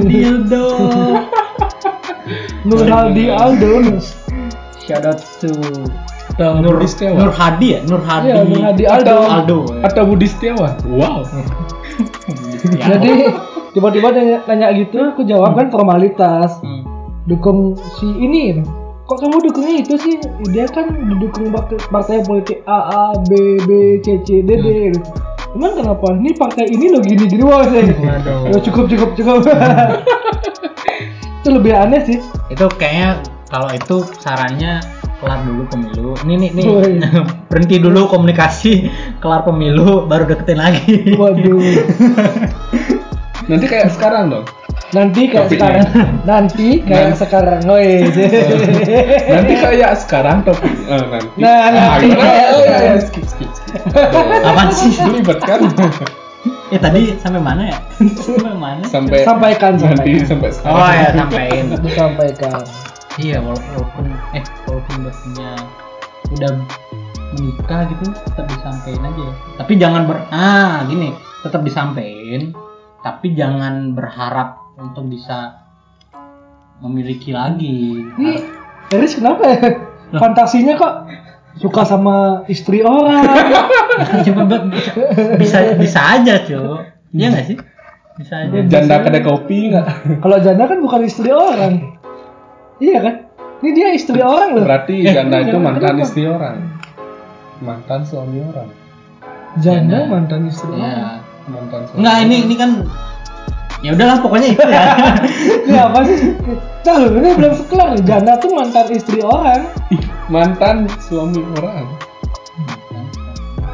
S2: Dildo.
S3: Nur Haldi Aldo
S2: Shout out to
S1: Atau
S2: Nur
S1: Setiawan.
S2: Nur Hadi ya Nur Hadi
S3: Iya, Nur Hadi Aldo.
S2: Aldo ya.
S1: Atau Budi Setiawan. Wow. <laughs>
S2: Ya.
S3: Jadi tiba-tiba nanya, nanya gitu, aku jawab kan formalitas.
S2: Hmm.
S3: Dukung si ini. Kok kamu dukungnya itu sih? Dia kan didukung partai, politik A, A, B, B, C, C, D, D. Emang kenapa? Ini partai ini loh gini-gini wah sih.
S2: Waduh.
S3: Ya, cukup, cukup, cukup. <laughs> itu lebih aneh sih.
S2: itu kayaknya kalau itu sarannya kelar dulu pemilu ini nih nih
S3: Woi. <laughs>
S2: berhenti dulu komunikasi kelar pemilu baru deketin lagi
S3: Waduh. <laughs>
S1: Nanti kayak sekarang dong.
S3: Nanti kayak
S1: Topiknya.
S3: sekarang. Nanti kayak sekarang. Woi. <laughs>
S1: Nanti kayak sekarang topik eh, nanti.
S3: Nah, nanti
S1: Ah,
S3: kayak
S1: oh, ya, ya,
S3: sekarang.
S1: skip skip skip.
S2: Apaan sih?
S1: Belibet kan?
S2: Eh tadi sampai mana ya <laughs> sampai mana
S1: sampai
S3: Sampaikan,
S1: nanti
S3: sampaikan.
S1: sampai sekarang.
S2: oh ya sampein <laughs>
S3: Disampaikan.
S2: iya wala- walaupun eh walaupun udah punya udah menikah gitu tetap disampaikan aja ya. tapi jangan ber ah gini tetap disampaikan tapi jangan berharap untuk bisa memiliki lagi
S3: Nih, Eris kenapa ya? Fantasinya kok suka sama istri orang. <laughs>
S2: Coba be- bisa bisa aja cuy iya nggak sih bisa aja
S1: Janda kedai kopi nggak?
S3: Kalau janda kan bukan istri orang. Iya kan? Ini dia istri orang loh.
S1: Berarti
S2: Eh, <laughs>
S1: janda itu mantan
S3: kenapa?
S1: istri orang. Mantan suami orang.
S3: Janda
S2: Janda.
S3: mantan istri orang.
S2: ya
S1: Mantan suami.
S2: Enggak ini ini kan ya udahlah pokoknya itu ya
S3: Ini apa sih? Tahu ini belum kelar nih. Janda tuh mantan istri orang.
S1: Ih, mantan suami orang.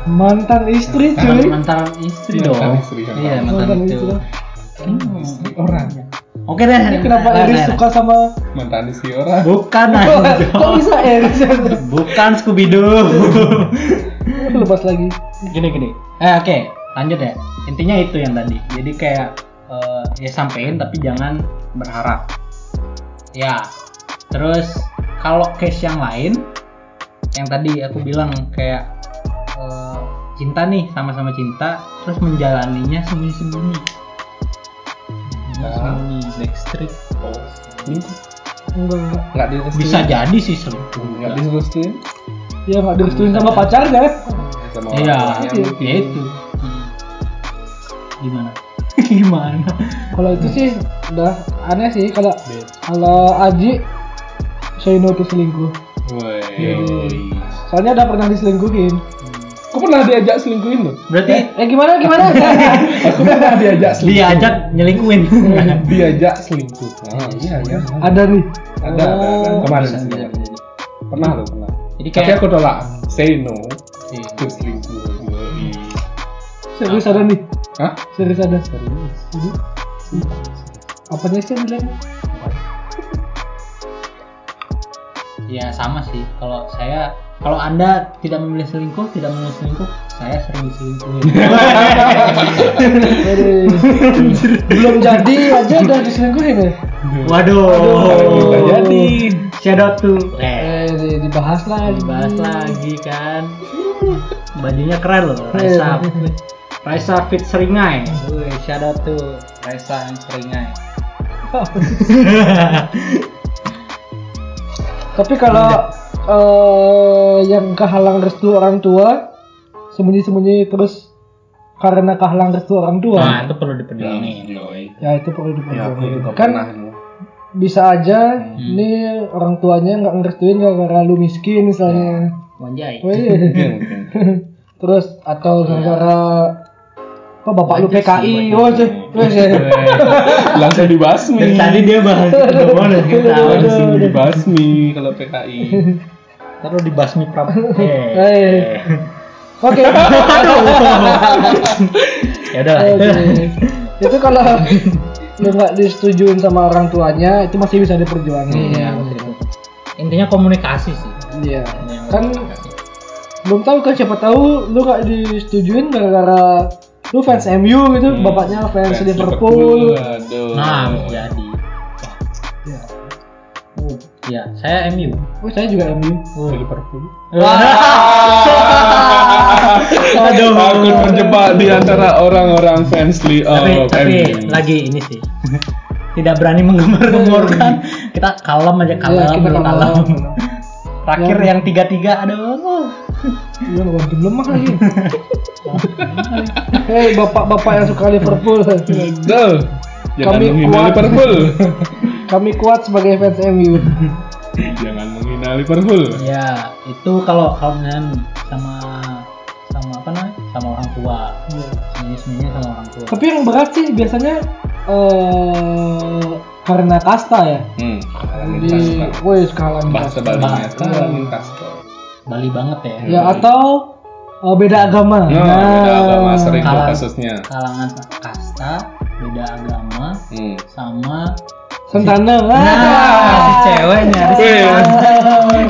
S3: Mantan istri
S2: mantan,
S3: cuy.
S2: mantan istri
S1: Mantan
S2: dong
S1: istri, kan.
S2: iya
S3: Mantan
S2: mantan itu
S3: istri.
S2: Hmm.
S1: Istri orang.
S2: oke deh
S3: Ini kenapa
S2: Nah,
S3: Eris
S2: nah,
S3: suka sama
S1: Mantan istri orang.
S2: bukan
S3: Kok
S2: anjing.
S3: kok bisa Eris?
S2: bukan Scooby Doo
S3: Lepas lagi.
S2: gini gini eh oke lanjut ya intinya itu yang tadi jadi kayak eh, ya sampein tapi jangan berharap. Ya terus kalau case yang lain yang tadi aku bilang kayak eh, cinta nih sama-sama cinta terus menjalaninya sembunyi-sembunyi. Sembunyi backstreet
S1: Oh,
S3: Enggak, enggak.
S1: direstuin.
S2: bisa jadi sih selingkuh
S1: Nggak direstuin.
S3: Ya nggak direstuin sama pacarnya.
S1: sama
S2: iya ya itu. Gimana <laughs> gimana
S3: Kalau itu sih udah aneh sih kalau kalau Aji say no to selingkuh.
S1: Woi.
S3: Soalnya udah pernah diselingkuhin.
S1: Aku pernah diajak selingkuhin loh.
S2: berarti
S3: Eh gimana gimana? <laughs>
S1: Aku pernah diajak selingkuh.
S2: diajak nyelingkuin <laughs>
S1: diajak selingkuh. Ah, iya iya.
S3: ada nih.
S1: Ada ada, ada.
S3: Oh.
S1: kemarin
S2: Bisa,
S1: sih.
S2: bisa, bisa.
S1: Pernah loh pernah.
S2: jadi
S1: Tapi
S2: kayak
S1: aku tolak. Say no
S2: Iya.
S1: to selingkuh.
S3: Serius ada nih.
S1: Hah?
S3: Serius ada.
S1: Serius.
S3: Jadi, apanya sih bilang?
S2: ya sama sih kalau saya kalau anda tidak memilih selingkuh tidak memilih selingkuh saya sering diselingkuhin <laughs>
S3: Belum jadi aja udah diselingkuhin ya?
S2: waduh
S1: kita jadi.
S2: out to eh
S3: Eh di- dibahas lagi.
S2: dibahas lagi kan bajunya keren loh Raisa Raisa fit seringai. Wih, out to Raisa yang seringai. <laughs>
S3: Tapi kalau eh, yang kehalang restu orang tua sembunyi-sembunyi terus karena kehalang restu orang tua,
S2: nah itu perlu diperjuangin.
S3: Ya itu perlu
S1: Ya,
S3: diperjuangin.
S1: juga
S3: kan
S1: pernah nih.
S3: bisa aja ini orang tuanya nggak ngerestuin gara-gara lu miskin misalnya.
S2: Wanjai.
S1: Mungkin. <laughs> <laughs>
S3: terus atau gara-gara apa bapak lu PKI, oh. <laughs>
S1: Langsung dibasmi.
S2: dari tadi dia bahas <laughs> kita tahu
S1: Langsung dibasmi kalau PKI.
S2: Taruh di basmi prap. <laughs>
S3: Eh. Oke.
S2: ya udah lah itu.
S3: Oke. itu kalau lu nggak disetujuin sama orang tuanya itu masih bisa diperjuangin.
S2: Iya, maksud itu. Intinya komunikasi sih.
S3: Iya. Kan
S2: komunikasi.
S3: belum tahu kan siapa tahu lu nggak disetujuin gara-gara lu fans MU gitu,
S1: Hmm.
S3: bapaknya fans,
S1: Fans
S3: Liverpool.
S1: Aduh.
S2: Nah, jadi.
S3: Ya.
S2: Oh, ya, saya MU.
S3: Oh, saya juga MU.
S1: Liverpool. <laughs>
S2: Aduh.
S1: Takut terjebak di antara orang-orang fans li
S2: tapi
S1: oh,
S2: tapi
S1: MU.
S2: lagi ini sih. Tidak berani menggemar-gemborkan. <laughs> Kita kalem aja kalem,
S3: Iya, kita kalem.
S2: kalem. Terakhir
S3: Ya.
S2: yang tiga-tiga aduh.
S3: Iya, lawan tim lemah lagi. <laughs> Hei, bapak-bapak yang suka Liverpool.
S1: Jangan
S3: Kami
S1: menghina
S3: kuat.
S1: Liverpool. <laughs>
S3: Kami kuat sebagai fans MU.
S1: Jangan menghina Liverpool.
S2: Ya, itu kalau kalau misalnya sama sama apa namanya? Sama orang tua. Semuanya sama orang tua.
S3: Tapi yang berat sih biasanya eh karena kasta ya.
S1: Hmm.
S3: Di, woi skala
S1: Bahasa
S3: kasta.
S1: Balinya
S2: Bah-
S1: sekarang kasta.
S2: Bali banget ya.
S3: Ya atau eh, beda agama.
S1: Nah, beda agama sering tuh
S2: Kalah.
S1: kasusnya.
S2: Kalangan kasta, beda agama,
S1: Hmm.
S2: sama
S3: Sentana.
S2: Nah, si ceweknya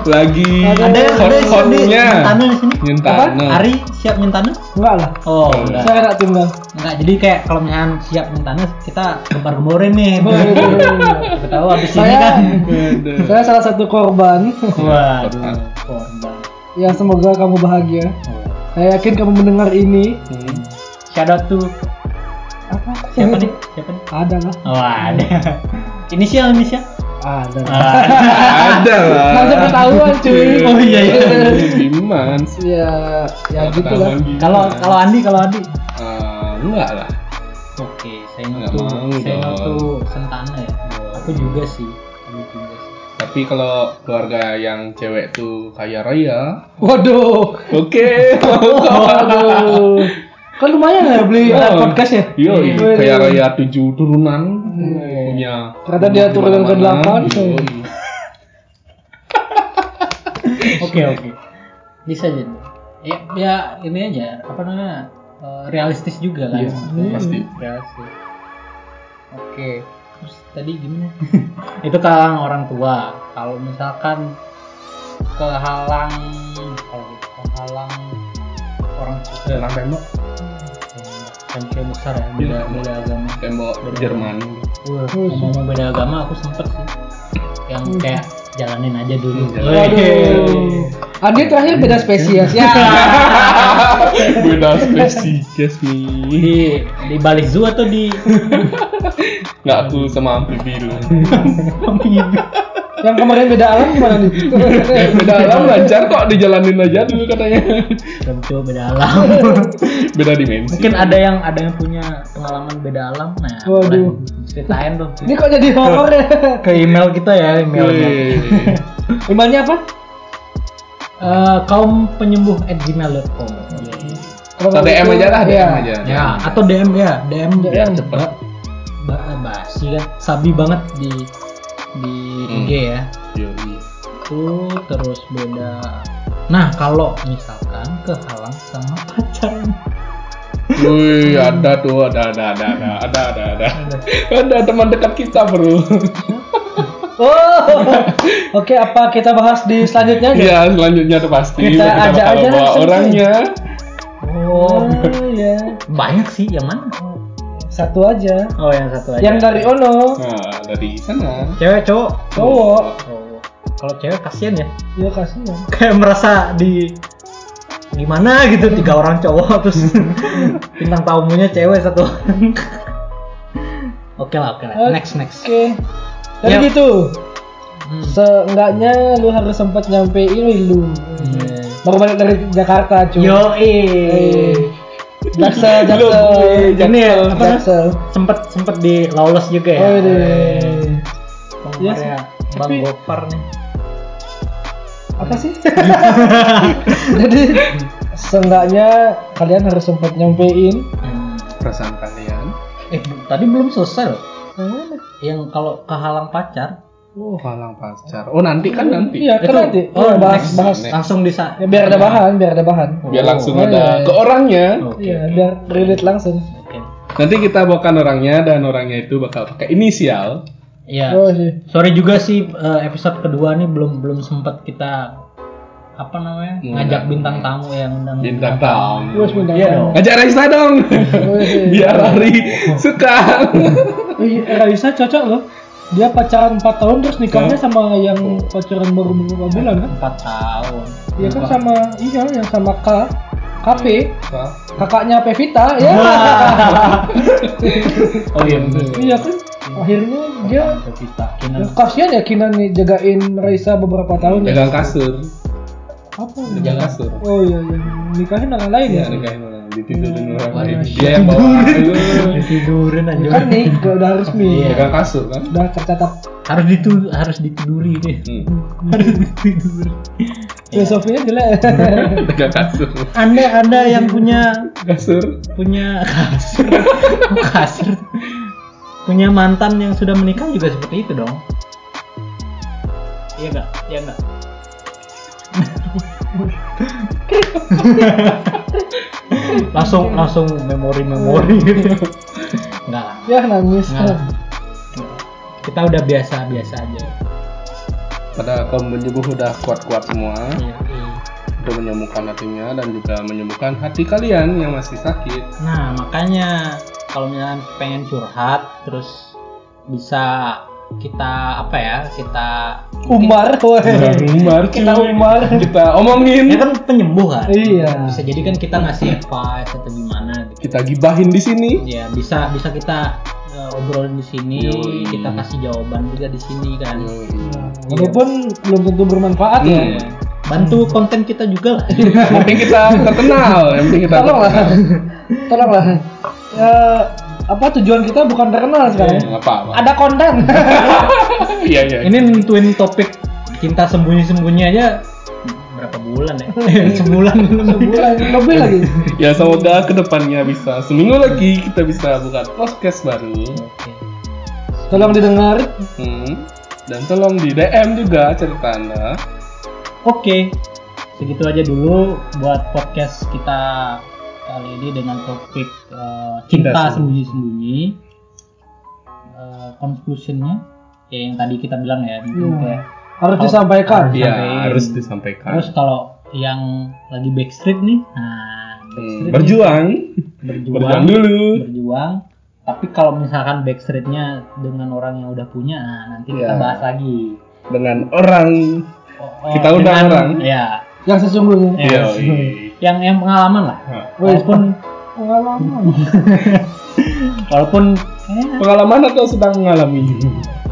S1: lagi
S2: Ada
S1: hotnya.
S2: nyentana di sini.
S1: Nyentana.
S2: Ari siap nyentana?
S3: Enggak lah.
S2: Oh,
S1: Oh,
S2: enggak.
S3: Saya tak tunggal.
S2: Enggak, jadi kayak kalau misalnya siap nyentana kita gembar-gemborin nih. Kita tahu habis ini kan.
S3: Saya salah satu korban.
S2: Waduh, korban.
S3: Ya semoga kamu bahagia. Saya yakin kamu mendengar ini.
S1: Hmm.
S2: Shout out to
S3: Apa?
S2: siapa nih? Siapa nih?
S3: Ada lah.
S2: Oh, ada. Inisial inisial.
S3: Ada.
S2: Ah.
S1: Ada lah.
S3: Langsung ketahuan cuy.
S2: Oh, iya, iya.
S1: Biman.
S3: Ya, ya gitu lah.
S2: Kalau kalau Andi, kalau Andi.
S1: Eh, enggak lah.
S2: Oke, saya
S1: Nggak mau
S2: saya
S1: dong.
S2: notu Sentana ya. Aku juga sih.
S1: Tapi kalau keluarga yang cewek tuh kaya raya,
S3: Waduh.
S1: oke.
S3: Waduh. Kan lumayan ya beli
S1: Oh.
S3: podcast ya?
S1: Yo,
S3: Waduh.
S1: kaya raya tujuh turunan punya.
S3: Ternyata dia turunan ke delapan. <laughs>
S2: Oke oke. Bisa jadi. Ya, ya ini aja apa namanya eh, realistis juga kan.
S1: Iya, pasti.
S2: Realistis. Oke. Terus tadi gimana? <laughs> Itu kalang orang tua. Kalau misalkan kehalang kalau gitu, kehalang orang tua.
S1: Dalam tembok,
S2: Yang besar ya, beda beda agama.
S1: tembok Jerman.
S2: Wah, ngomong beda agama aku sempet sih. Yang kayak jalanin aja dulu.
S3: Waduh. Andi terakhir beda spesies <laughs> ya.
S1: Beda spesies nih.
S2: di di balik zoo atau di
S1: Nggak aku sama amfibi dulu. <laughs>
S3: Yang kemarin beda alam gimana nih? <laughs>
S1: Beda alam lancar kok dijalanin aja dulu katanya.
S2: Coba beda alam. <laughs>
S1: Beda dimensi.
S2: Mungkin ada yang ada yang punya pengalaman beda alam. Nah,
S3: Waduh.
S2: ceritain tuh
S3: Ini kok jadi horor ya?
S2: ke email kita ya emailnya. <laughs>
S3: Emailnya apa?
S2: Eh, kaum penyembuh at gmail.com.
S3: Kalau
S1: Atau DM
S3: itu,
S1: aja lah, DM
S3: ya.
S1: aja.
S2: Ya, atau DM ya, DM
S1: Biar cepet.
S2: Ba basi kan, sabi banget di di
S1: Hmm.
S2: IG ya.
S1: Yoi.
S2: Itu terus beda. Nah, kalau misalkan kehalang sama <laughs> pacar.
S1: Wih, ada tuh, ada, ada, ada, ada, ada, ada, ada. Ada teman dekat kita, bro. <laughs>
S3: Oh, oke apa kita bahas di selanjutnya aja?
S1: Iya, selanjutnya tuh pasti.
S3: Kita
S1: bakal
S3: ajak aja
S1: orangnya.
S2: Oh,
S3: Oh, ya.
S2: banyak sih yang mana?
S3: Satu aja.
S2: Oh, yang satu aja.
S3: Yang dari Ono.
S1: Nah, dari sana.
S2: cewek cowok.
S3: Cowok.
S2: Oh. Kalau cewek kasihan ya.
S3: Ya kasihan.
S2: Kayak merasa di gimana gitu tiga orang cowok terus <laughs> bintang tamunya cewek satu orang. Oke lah, oke lah. Next, next.
S3: Oke. Jadi
S2: Ya.
S3: gitu.
S2: Hmm.
S3: Seenggaknya lu harus sempat nyampein lu.
S2: Hmm.
S3: Baru balik dari Jakarta, cuy.
S2: Yo,
S3: Eh. Jaksel, Jaksel.
S2: Ini ya, apa?
S3: Jaksel.
S2: Sempet sempet di lawless juga ya.
S3: Oh.
S2: Ya,
S3: Iya,
S2: Bang
S3: tapi-
S2: Gopar nih.
S3: Apa sih? <laughs> Jadi seenggaknya kalian harus sempat nyampein.
S2: Hmm.
S1: Perasaan kalian.
S2: Eh, tadi belum selesai loh.
S3: Yang
S2: kalau kehalang pacar,
S1: Oh, halang pacar. Oh, nanti kan nanti.
S3: Iya, kan nanti.
S2: oh,
S3: Iya, bahas
S2: next.
S3: bahas.
S1: Next.
S2: langsung bisa.
S3: Ya, biar ada bahan, biar ada bahan.
S1: Biar langsung
S3: Oh,
S1: ada
S3: iya.
S1: ke orangnya.
S2: Oke.
S3: Iya, biar relate langsung.
S2: Oke.
S1: Nanti kita bawakan orangnya dan orangnya itu bakal pakai inisial.
S2: Iya.
S3: Oh sih.
S2: Sorry juga sih eh, episode kedua nih belum belum sempat kita apa namanya ngajak bintang tamu yang undang
S1: Bintang tamu.
S3: Terus bintang
S2: Iya
S3: tamu.
S2: dong.
S1: Ngajak Raisa dong.
S3: Oh, iya. <laughs>
S1: Biar Ari suka.
S3: Ih, <laughs> Raisa cocok loh. Dia pacaran 4 tahun terus nikahnya sama yang pacaran baru beberapa bulan kan?
S2: empat tahun.
S3: Iya kan sama iya yang sama K KP
S1: Wah.
S3: kakaknya Pevita ya. <laughs>
S2: oh iya bener.
S3: iya kan akhirnya Dia-
S2: Kinan
S3: Ya, kasihan ya Kinan nih jagain Raisa beberapa tahun ya.
S1: Pegang kasur.
S3: Apa?
S1: Pegang kasur.
S3: Oh iya, iya. nikahin orang lain ya.
S1: Iya, nikahin orang. Ditidurin orang lain. Dia yang bawa. Aduh.
S2: tidurin aja
S3: Kan nih udah resmi.
S2: Iya.
S1: Pegang kasur kan.
S3: Udah tercatat
S2: harus ditu harus ditiduri deh
S1: Hmm. <laughs>
S2: harus ditiduri
S3: filosofinya jelek. <laughs>
S1: Pegang kasur.
S2: anda anda yang punya
S1: Kasur.
S2: punya kasur kasur punya mantan yang sudah menikah juga seperti itu dong iya enggak iya enggak <laughs> <laughs> langsung langsung memori memori gitu enggak lah
S3: ya nangis.
S2: enggak lah. kita udah biasa biasa aja
S1: Pada kaum penyembuh udah kuat-kuat semua
S2: Iya, iya.
S1: untuk menyembuhkan hatinya dan juga menyembuhkan hati kalian yang masih sakit.
S2: Nah, makanya kalau misalnya pengen curhat terus bisa kita apa ya? Kita
S3: Umar, woi.
S1: Umar,
S3: Kita. Umar.
S1: Kita omongin.
S2: ini kan penyembuh kan?
S3: Iya.
S2: Bisa jadi kan kita ngasih advice atau gimana gitu.
S1: Kita gibahin di sini.
S2: Ya, bisa bisa kita uh, obrolin di sini,
S1: Yoi.
S2: kita kasih jawaban juga di sini kan.
S3: Walaupun belum tentu bermanfaat ya.
S1: Hmm.
S2: Bantu konten kita juga lah. <laughs>
S1: Yang penting kita terkenal, yang penting kita
S3: Tolonglah. Tolonglah. Ya, apa tujuan kita bukan terkenal sekarang.
S1: Nggak apa-apa.
S3: Ada konten. <laughs>
S1: Iya iya.
S2: ini nentuin topik cinta sembunyi-sembunyi aja berapa bulan ya? <laughs> Sebulan belum
S3: Sebulan lebih lagi.
S1: Ya semoga ke depannya bisa seminggu lagi kita bisa buka podcast baru.
S2: Oke.
S3: Tolong didengar.
S1: Hmm. Dan tolong di DM juga cerita anda.
S2: Oke, segitu aja dulu buat podcast kita kali ini dengan topik eh, cinta sembunyi-sembunyi. Eh, conclusionnya ya yang tadi kita bilang ya, mungkin
S3: Iya.
S2: kayak
S3: Harus
S2: Oh,
S3: disampaikan.
S2: harus.
S1: Iya
S2: Sampai-
S1: harus disampaikan.
S2: terus kalau yang lagi backstreet nih, nah
S1: Hmm,
S2: backstreet nih,
S1: berjuang,
S2: berjuang,
S1: berjuang dulu.
S2: berjuang. Tapi kalau misalkan backstreetnya dengan orang yang udah punya, nah nanti kita
S1: Iya.
S2: bahas lagi.
S1: Dengan orang
S2: Oh,
S1: Kita undang
S2: dengan-
S1: orang.
S2: Ya,
S3: Yang sesungguhnya.
S2: Iya. Yang yang pengalaman lah.
S1: Nah,
S2: Walaupun
S3: Pengalaman. <laughs>
S2: walaupun eh,
S1: Pengalaman atau sedang mengalami?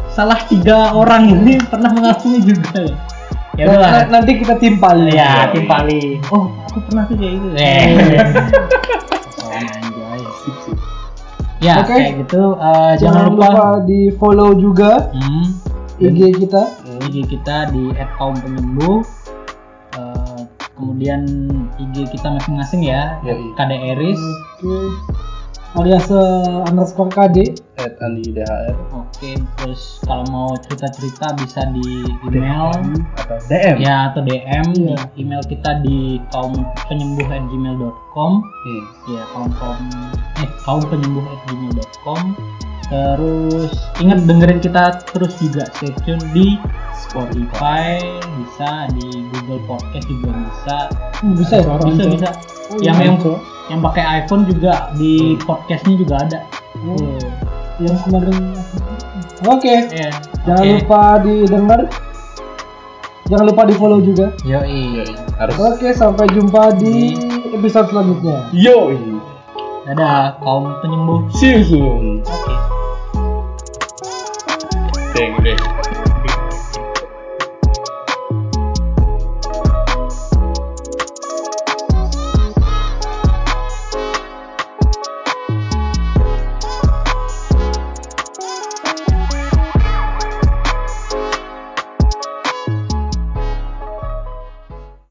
S2: salah tiga orang ini pernah mengalami juga ya. Ya
S3: Nah,
S2: udahlah.
S3: na- nanti kita timpal
S2: Ya,
S1: Yoi.
S2: timpali. Oh, aku pernah tuh kayak gitu. Eh. oh.
S1: Sip, sip.
S2: Ya,
S3: Oke.
S2: kayak gitu. Eh,
S3: Jangan lupa di follow juga
S2: Hmm,
S3: IG kita.
S2: IG kita di @kaumpenyembuh. Kemudian IG kita masing-masing ya.
S1: Yoi.
S2: KDRis.
S3: Oke. Alias eh, underscore KD.
S1: At Andi DHR
S2: Oke, terus kalau mau cerita-cerita bisa di email
S1: atau DM.
S2: ya atau DM
S3: Iya.
S2: di email kita di kaum penyembuh gmail.com
S1: Hmm.
S2: ya kaum kaum eh kaum penyembuh gmail.com terus ingat dengerin kita terus juga stay tune di Spotify bisa di Google Podcast juga bisa
S3: Hmm, bisa ya?
S2: bisa bisa
S3: Oh,
S2: yang
S3: iya.
S2: yang yang pakai iPhone juga di podcastnya juga ada
S3: Oh.
S2: Tuh.
S3: Yang kemarin. Oke.
S2: ya
S3: Jangan
S2: oke.
S3: lupa didengar. Jangan lupa di follow juga.
S2: Yoi.
S1: Harus.
S3: Oke, sampai jumpa di episode selanjutnya.
S1: Yoi.
S2: Dadah, kaum penyembuh.
S1: See you soon.
S2: Oke.
S1: thing that